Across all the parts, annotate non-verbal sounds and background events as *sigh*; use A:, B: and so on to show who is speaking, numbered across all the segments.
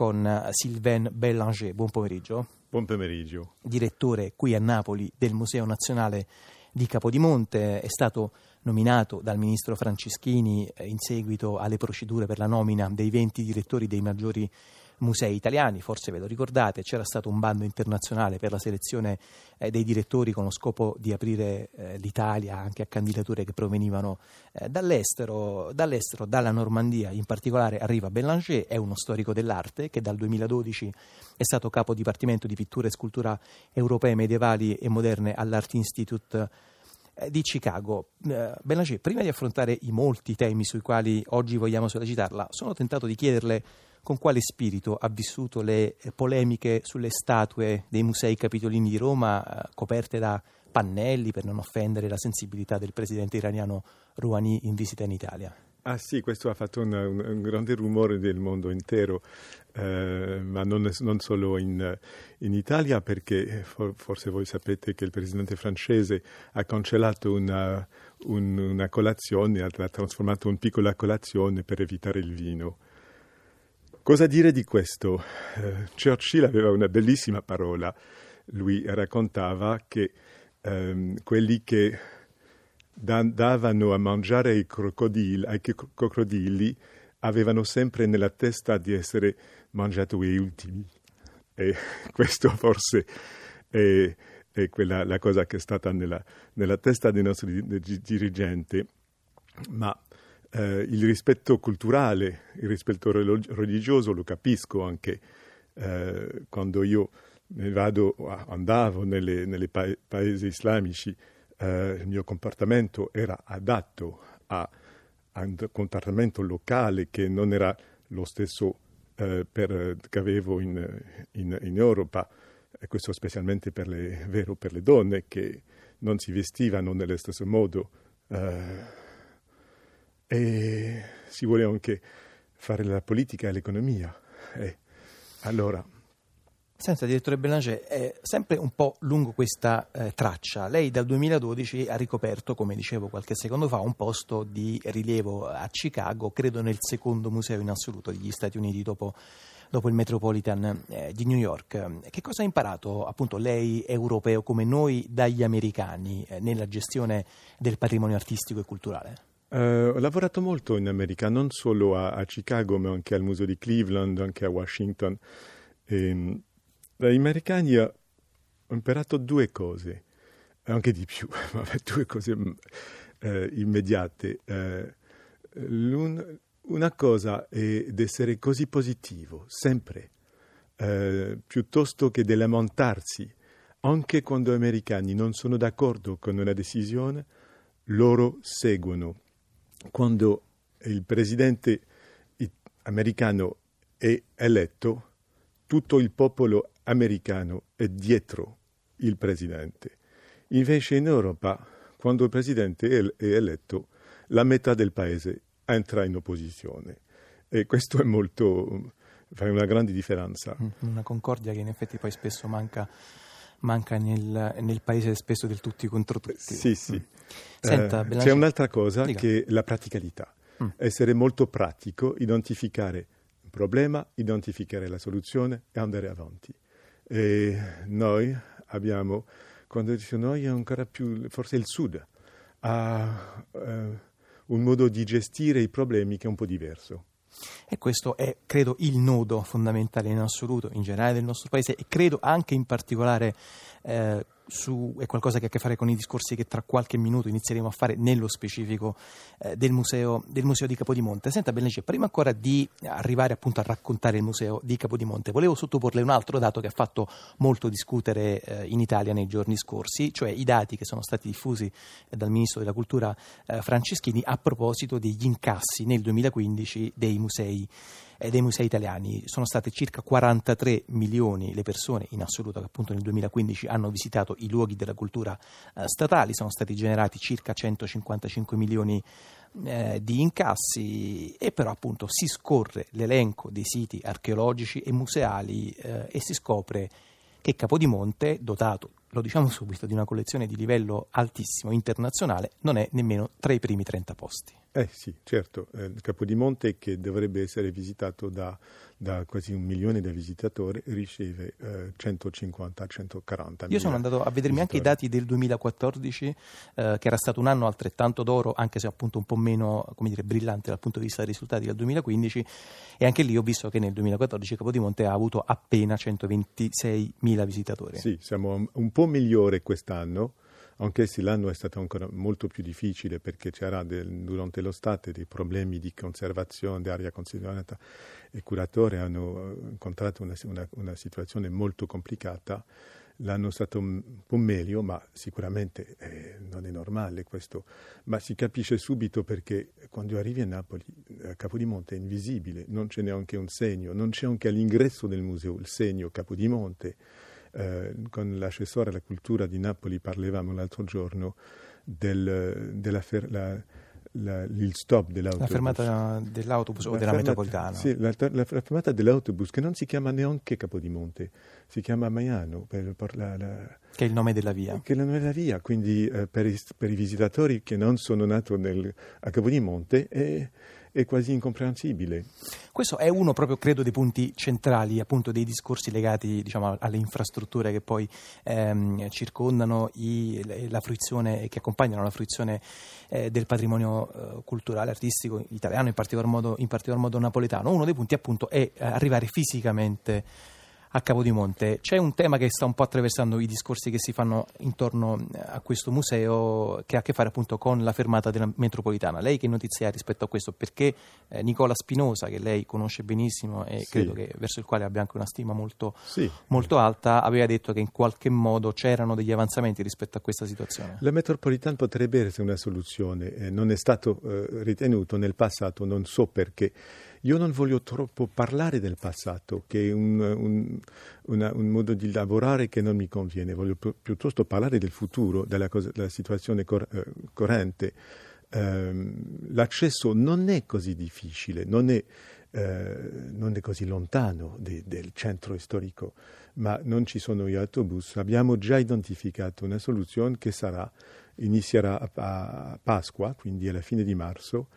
A: con Sylvain Bellanger. Buon pomeriggio.
B: Buon pomeriggio.
A: Direttore qui a Napoli del Museo Nazionale di Capodimonte, è stato nominato dal ministro Franceschini eh, in seguito alle procedure per la nomina dei 20 direttori dei maggiori musei italiani, forse ve lo ricordate, c'era stato un bando internazionale per la selezione eh, dei direttori con lo scopo di aprire eh, l'Italia anche a candidature che provenivano eh, dall'estero, dall'estero, dalla Normandia, in particolare arriva Bellanger, è uno storico dell'arte che dal 2012 è stato capo dipartimento di pittura e scultura europee medievali e moderne all'Art Institute di Chicago. Eh, Bellanger, prima di affrontare i molti temi sui quali oggi vogliamo sollecitarla, sono tentato di chiederle con quale spirito ha vissuto le polemiche sulle statue dei musei capitolini di Roma eh, coperte da pannelli per non offendere la sensibilità del presidente iraniano Rouhani in visita in Italia.
B: Ah sì, questo ha fatto un, un, un grande rumore del mondo intero, eh, ma non, non solo in, in, Italia, perché for, forse voi sapete che il presidente francese ha cancellato una, un, una colazione, ha trasformato una piccola colazione per evitare il vino. Cosa dire di questo? Uh, Churchill aveva una bellissima parola. Lui raccontava che um, quelli che davano a mangiare ai crocodili, ai crocodili avevano sempre nella testa di essere mangiati gli ultimi. E *laughs* questo forse è, è quella, la cosa che è stata nella, nella testa dei nostri dirigenti. Ma eh, il rispetto culturale, il rispetto religioso lo capisco anche eh, quando io vado, andavo nelle, nelle pa- paesi islamici, eh, il mio comportamento era adatto a, a, un comportamento locale che non era lo stesso eh, per, che avevo in, in, in Europa, e questo specialmente per le, vero per le donne che non si vestivano nello stesso modo. Eh, e si vuole anche fare la politica e l'economia. E allora.
A: Senta, direttore Bellanger, è sempre un po' lungo questa eh, traccia. Lei dal 2012 ha ricoperto, come dicevo qualche secondo fa, un posto di rilievo a Chicago, credo nel secondo museo in assoluto degli Stati Uniti dopo, dopo il Metropolitan eh, di New York. Che cosa ha imparato appunto lei, europeo come noi, dagli americani eh, nella gestione del patrimonio artistico e culturale?
B: Uh, ho lavorato molto in America, non solo a, a, Chicago, ma anche al Museo di Cleveland, anche a Washington. E, dagli americani ho imparato due cose, anche di più, *laughs* ma due cose uh, immediate. Uh, una cosa è essere così positivo, sempre, piuttosto che di lamentarsi. Anche quando gli americani non sono d'accordo con una decisione, loro seguono quando il presidente americano è eletto, tutto il popolo americano è dietro il presidente. Invece in Europa, quando il presidente è eletto, la metà del paese entra in opposizione. E questo è molto, fa una grande differenza.
A: Una concordia che in effetti poi spesso manca manca nel, nel, paese spesso del tutti contro tutti.
B: Sì, sì. Mm. Senta, eh, c'è un'altra cosa Dica. che è la praticalità. Mm. Essere molto pratico, identificare il problema, identificare la soluzione e andare avanti. E noi abbiamo, quando dico noi, è ancora più, forse il Sud, ha uh, un modo di gestire i problemi che è un po' diverso.
A: E questo è, credo, il nodo fondamentale in assoluto, in generale del nostro Paese e credo anche in particolare eh, su, è qualcosa che ha a che fare con i discorsi che tra qualche minuto inizieremo a fare nello specifico eh, del, museo, del, museo, di Capodimonte. Senta Bellace, prima ancora di arrivare appunto a raccontare il museo di Capodimonte, volevo sottoporle un altro dato che ha fatto molto discutere eh, in Italia nei giorni scorsi, cioè i dati che sono stati diffusi eh, dal Ministro della Cultura eh, Franceschini a proposito degli incassi nel 2015 dei musei dei musei italiani. Sono state circa 43 milioni le persone in assoluto che appunto nel 2015 hanno visitato i luoghi della cultura eh, statali, sono stati generati circa 155 milioni eh, di incassi e però appunto si scorre l'elenco dei siti archeologici e museali eh, e si scopre che Capodimonte, dotato, lo diciamo subito, di una collezione di livello altissimo internazionale, non è nemmeno tra i primi 30 posti.
B: Eh sì, certo, eh, Capodimonte che dovrebbe essere visitato da, da, quasi un milione di visitatori riceve eh, 150-140
A: Io sono andato a vedermi
B: visitatori.
A: anche i dati del 2014, eh, che era stato un anno altrettanto d'oro, anche se appunto un po' meno dire, brillante dal punto di vista dei risultati del 2015, e anche lì ho visto che nel 2014 Capodimonte ha avuto appena 126.000 visitatori.
B: Sì, siamo un po' migliore quest'anno anche se l'anno è stato ancora molto più difficile perché c'era del, durante l'estate dei problemi di conservazione dell'aria considerata e i curatori hanno incontrato una, una, una, situazione molto complicata. L'anno è stato un po' meglio, ma sicuramente eh, non è normale questo. Ma si capisce subito perché quando arrivi a Napoli, a Capodimonte è invisibile, non c'è neanche un segno, non c'è anche all'ingresso del museo il segno Capodimonte eh, con l'assessore alla cultura di Napoli parlavamo l'altro giorno del, della fer- la, la, il stop dell'autobus.
A: La fermata dell'autobus
B: la
A: o della
B: fermata,
A: metropolitana.
B: Sì, la, la, fermata dell'autobus che non si chiama neanche Capodimonte, si chiama Maiano. Per, per
A: che è il nome della via.
B: Che è il nome della via, quindi eh, per, i, per, i, visitatori che non sono nati a Capodimonte è, è quasi incomprensibile.
A: Questo è uno proprio, credo, dei punti centrali appunto dei discorsi legati diciamo, alle infrastrutture che poi ehm, circondano i, la fruizione e che accompagnano la fruizione eh, del patrimonio eh, culturale, artistico italiano, in particolar, modo, in particolar modo napoletano. Uno dei punti appunto è arrivare fisicamente a Capodimonte. C'è un tema che sta un po' attraversando i discorsi che si fanno intorno a questo museo che ha a che fare appunto con la fermata della metropolitana. Lei che notizia ha rispetto a questo? Perché eh, Nicola Spinosa, che lei conosce benissimo e sì. credo che verso il quale abbia anche una stima molto,
B: sì.
A: molto, alta, aveva detto che in qualche modo c'erano degli avanzamenti rispetto a questa situazione.
B: La metropolitana potrebbe essere una soluzione, eh, non è stato eh, ritenuto nel passato, non so perché. Io non voglio troppo parlare del passato, che è un, un, una, un modo di lavorare che non mi conviene, voglio pi- piuttosto parlare del futuro, della, cosa, della situazione cor- eh, corrente. Eh, l'accesso non è così difficile, non è, eh, non è così lontano de, del centro storico, ma non ci sono gli autobus. Abbiamo già identificato una soluzione che sarà, inizierà a, a Pasqua, quindi alla fine di marzo,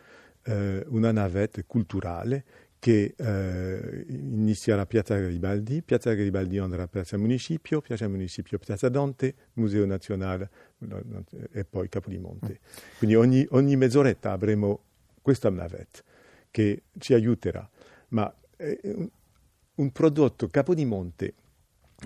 B: eh, una navette culturale che eh, inizierà a Piazza Garibaldi, Piazza Garibaldi andrà a Piazza Municipio, Piazza Municipio Piazza Dante, Museo Nazionale e poi Capodimonte. Quindi ogni, ogni mezz'oretta avremo questa navette che ci aiuterà, ma un, un prodotto Capodimonte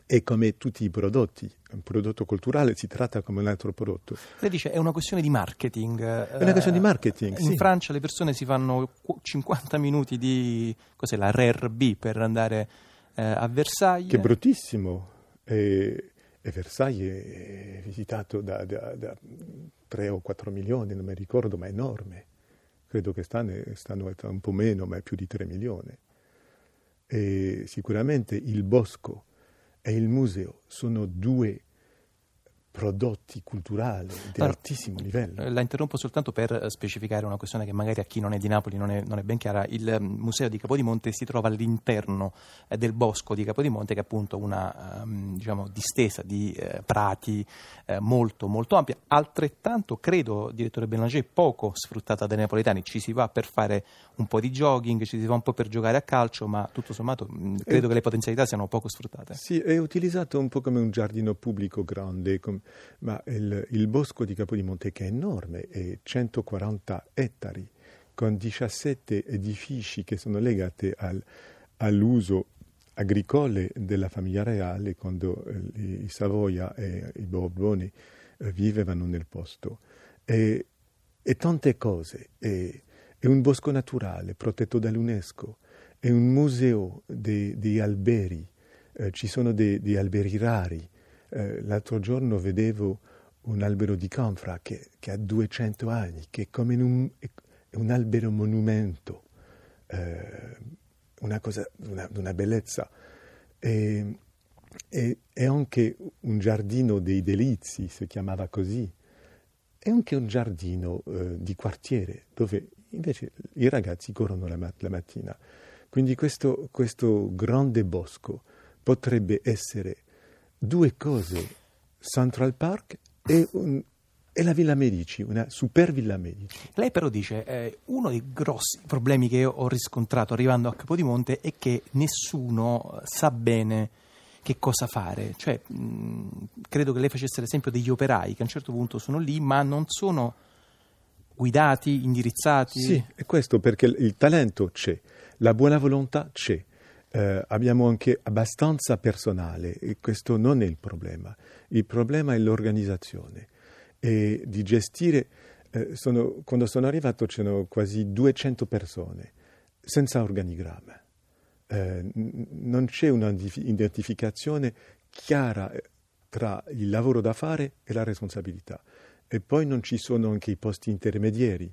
B: e come tutti i prodotti, un prodotto culturale si tratta come un altro prodotto.
A: Lei dice è una questione di marketing.
B: È una questione di marketing.
A: In
B: sì.
A: Francia le persone si fanno 50 minuti di cos'è la RERB per andare eh, a Versailles.
B: Che è bruttissimo. E, e Versailles è visitato da, da, da, 3 o 4 milioni, non mi ricordo, ma è enorme. Credo che stanno, stanno un po' meno, ma è più di 3 milioni. E sicuramente il bosco e il museo. Sono due prodotti culturali di allora, altissimo livello.
A: La interrompo soltanto per specificare una questione che magari a chi non è di Napoli non è, non è ben chiara. Il um, museo di Capodimonte si trova all'interno eh, del bosco di Capodimonte, che è appunto una um, diciamo, distesa di eh, prati eh, molto, molto ampia. Altrettanto, credo, direttore Bellanger, poco sfruttata dai napoletani. Ci si va per fare un po' di jogging, ci si va un po' per giocare a calcio, ma tutto sommato mh, credo è, che le potenzialità siano poco sfruttate.
B: Sì, è utilizzato un po' come un giardino pubblico grande. Com- ma il, il, bosco di Capodimonte che è enorme, è 140 ettari, con 17 edifici che sono legati al, all'uso agricolo della famiglia reale quando eh, i Savoia e i Borboni eh, vivevano nel posto. E, e tante cose. È, è, un bosco naturale protetto dall'UNESCO, è un museo di alberi, eh, ci sono dei alberi rari eh, l'altro giorno vedevo un albero di canfra che, che ha 200 anni, che è come un, è un albero monumento, eh, una cosa, una, una bellezza. E, e, e, anche un giardino dei delizi, si chiamava così, è anche un giardino eh, di quartiere dove invece i ragazzi corrono la, mat- la mattina. Quindi questo, questo grande bosco potrebbe essere due cose, Central Park e un, è la Villa Medici, una super Villa Medici.
A: Lei però dice, eh, uno dei grossi problemi che ho riscontrato arrivando a Capodimonte è che nessuno sa bene che cosa fare. Cioè, mh, credo che lei facesse l'esempio degli operai che a un certo punto sono lì, ma non sono guidati, indirizzati.
B: Sì, è questo perché il talento c'è, la buona volontà c'è. Eh, abbiamo anche abbastanza personale e questo non è il problema. Il problema è l'organizzazione e di gestire. Eh, sono, quando sono arrivato c'erano quasi 200 persone senza organigramma. Eh, non c'è un'identificazione chiara eh, tra il lavoro da fare e la responsabilità. E poi non ci sono anche i posti intermediari.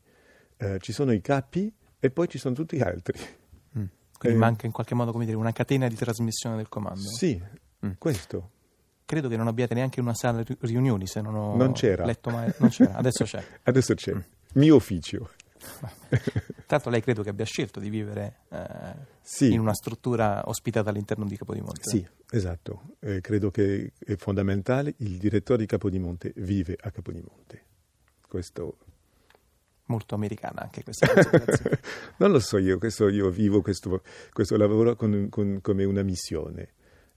B: Eh, ci sono i capi e poi ci sono tutti gli altri.
A: Mm. Quindi eh, manca in qualche modo dire, una catena di trasmissione del comando.
B: Sì, mm. questo
A: credo che non abbiate neanche una sala riunioni se non ho
B: non
A: letto mai. Non c'era, adesso c'è. *laughs*
B: Adesso c'è. Mm. Mio ufficio. *laughs*
A: Tanto lei credo che abbia scelto di vivere eh, sì. in una struttura ospitata all'interno di Capodimonte.
B: Sì, esatto. Eh, credo che è fondamentale. Il direttore di Capodimonte vive a Capodimonte. Questo
A: molto americana anche questa *laughs*
B: non lo so io, questo, io vivo questo, questo lavoro con, con, come una missione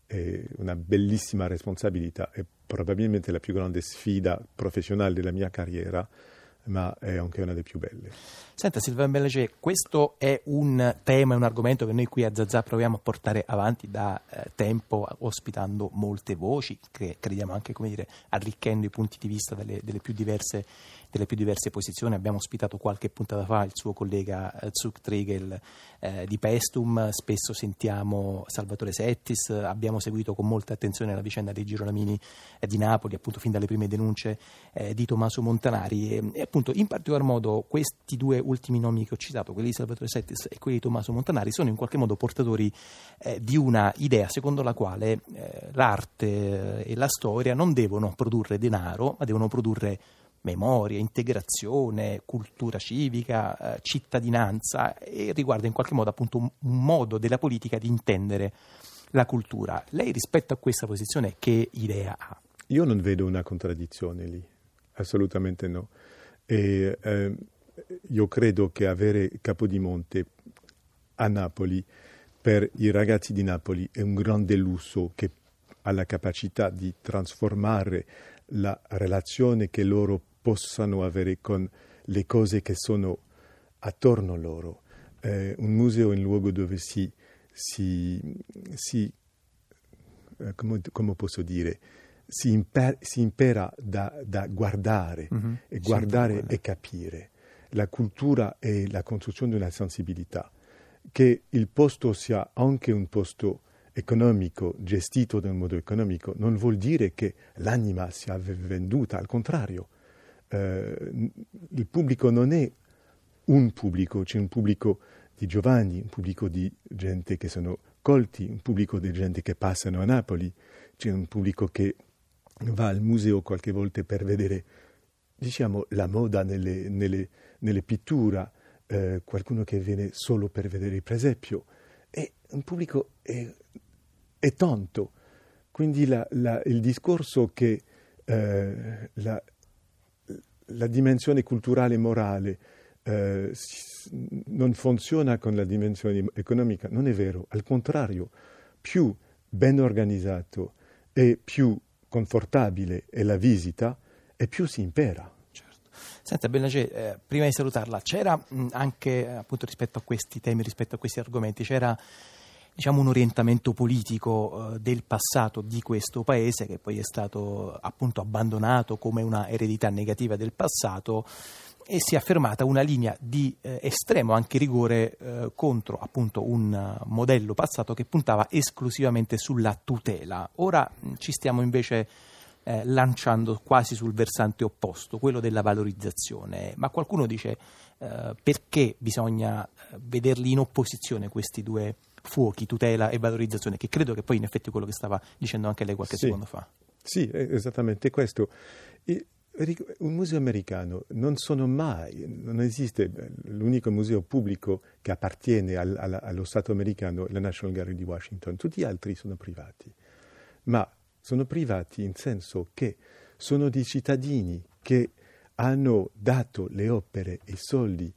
B: è una bellissima responsabilità e probabilmente la più grande sfida professionale della mia carriera, ma è anche una delle più belle.
A: Senta Silvan Bellagé, questo è un tema, un argomento che noi qui a Zazà proviamo a portare avanti da eh, tempo, ospitando molte voci, che crediamo anche, come dire, arricchendo i punti di vista delle, delle più diverse delle più diverse posizioni. Abbiamo ospitato qualche puntata fa il suo collega eh, Zug Trigel eh, di Pestum, spesso sentiamo Salvatore Settis, abbiamo seguito con molta attenzione la vicenda dei Girolamini eh, di Napoli, appunto fin dalle prime denunce eh, di Tommaso Montanari. E, e, appunto in particolar modo questi due ultimi nomi che ho citato, quelli di Salvatore Settis e quelli di Tommaso Montanari, sono in qualche modo portatori eh, di una idea secondo la quale eh, l'arte e la storia non devono produrre denaro, ma devono produrre memoria, integrazione, cultura civica, eh, cittadinanza e riguarda in qualche modo appunto un, un, modo della politica di intendere la cultura. Lei rispetto a questa posizione che idea ha?
B: Io non vedo una contraddizione lì, assolutamente no. E, eh, io credo che avere Capodimonte a Napoli per i ragazzi di Napoli è un grande lusso che ha la capacità di trasformare la relazione che loro possano avere con le cose che sono attorno a loro. Eh, un museo è un luogo dove si, si, si eh, come, come, posso dire, si, imper, si impara da, da guardare mm-hmm. e guardare e capire. La cultura è la costruzione di una sensibilità. Che il posto sia anche un posto economico, gestito in modo economico, non vuol dire che l'anima sia venduta, al contrario eh, il pubblico non è un pubblico, c'è un pubblico di giovani, un pubblico di gente che sono colti, un pubblico di gente che passano a Napoli, c'è un pubblico che va al museo qualche volta per vedere diciamo, la moda nelle, nelle, nelle pitture, eh, qualcuno che viene solo per vedere il presepio. E un pubblico è, è tanto. Quindi la, la, il discorso che eh, la, la dimensione culturale e morale eh, non funziona con la dimensione economica, non è vero, al contrario, più ben organizzato e più confortabile è la visita e più si impara.
A: Certo. Senta Bellagé, eh, prima di salutarla, c'era mh, anche appunto rispetto a questi temi, rispetto a questi argomenti, c'era diciamo, un orientamento politico eh, del passato di questo paese che poi è stato appunto abbandonato come una eredità negativa del passato e si è affermata una linea di eh, estremo anche rigore eh, contro appunto un modello passato che puntava esclusivamente sulla tutela. Ora ci stiamo invece eh, lanciando quasi sul versante opposto, quello della valorizzazione. Ma qualcuno dice eh, perché bisogna eh, vederli in opposizione questi due fuochi, tutela e valorizzazione, che credo che poi in effetti è quello che stava dicendo anche lei qualche
B: sì.
A: secondo fa.
B: Sì, è esattamente questo. E, un museo americano non sono mai, non esiste l'unico museo pubblico che appartiene al, al, allo Stato americano, la National Gallery di Washington, tutti gli altri sono privati, ma sono privati in senso che sono di cittadini che hanno dato le opere e i soldi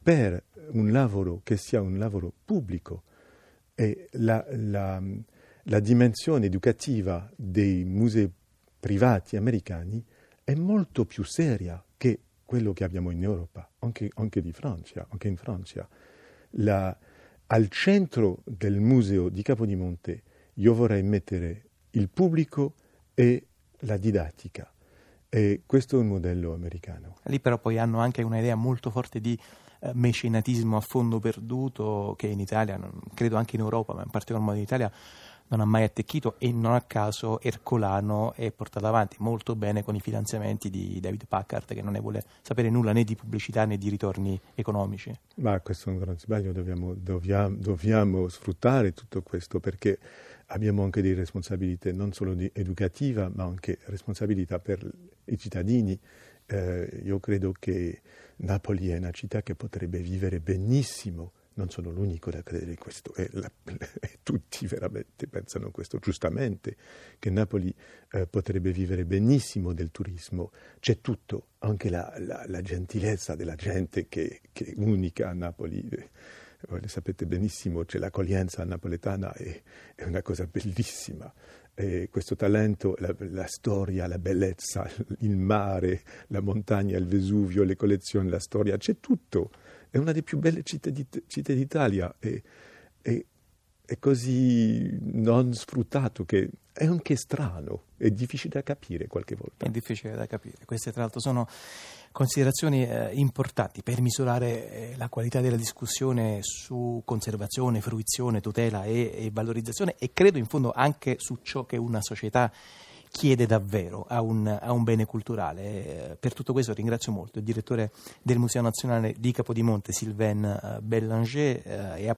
B: per un lavoro che sia un lavoro pubblico e la, la, la dimensione educativa dei musei privati americani è molto più seria che quello che abbiamo in Europa, anche, anche, Francia, anche in Francia. La, al centro del museo di Capodimonte io vorrei mettere il pubblico e la didattica. E questo è un modello americano.
A: Lì però poi hanno anche un'idea molto forte di eh, mecenatismo a fondo perduto che in Italia, credo anche in Europa, ma in particolar modo in Italia, non ha mai attecchito e non a caso Ercolano è portato avanti molto bene con i finanziamenti di David Packard che non ne vuole sapere nulla né di pubblicità né di ritorni economici.
B: Ma questo è un grande sbaglio, dobbiamo, dobbiamo, dobbiamo sfruttare tutto questo perché abbiamo anche delle responsabilità non solo educative ma anche responsabilità per i cittadini. Eh, io credo che Napoli è una città che potrebbe vivere benissimo non sono l'unico da credere questo, e, la, *laughs* e tutti veramente pensano questo, giustamente, che Napoli eh, potrebbe vivere benissimo del turismo, c'è tutto, anche la, la, la gentilezza della gente che, che, è unica a Napoli. Voi le sapete benissimo, c'è l'accoglienza napoletana, è, è una cosa bellissima. E questo talento, la, la, storia, la bellezza, il mare, la montagna, il Vesuvio, le collezioni, la storia, c'è tutto. È una delle più belle città, di, città d'Italia e, e, è così non sfruttato che è anche strano, è difficile da capire qualche volta.
A: È difficile da capire. Queste tra l'altro sono considerazioni eh, importanti per misurare eh, la qualità della discussione su conservazione, fruizione, tutela e, e valorizzazione e credo in fondo anche su ciò che una società chiede davvero a un, a un bene culturale. Eh, per tutto questo ringrazio molto il direttore del Museo Nazionale di Capodimonte, Sylvain eh, Bellanger, eh, e a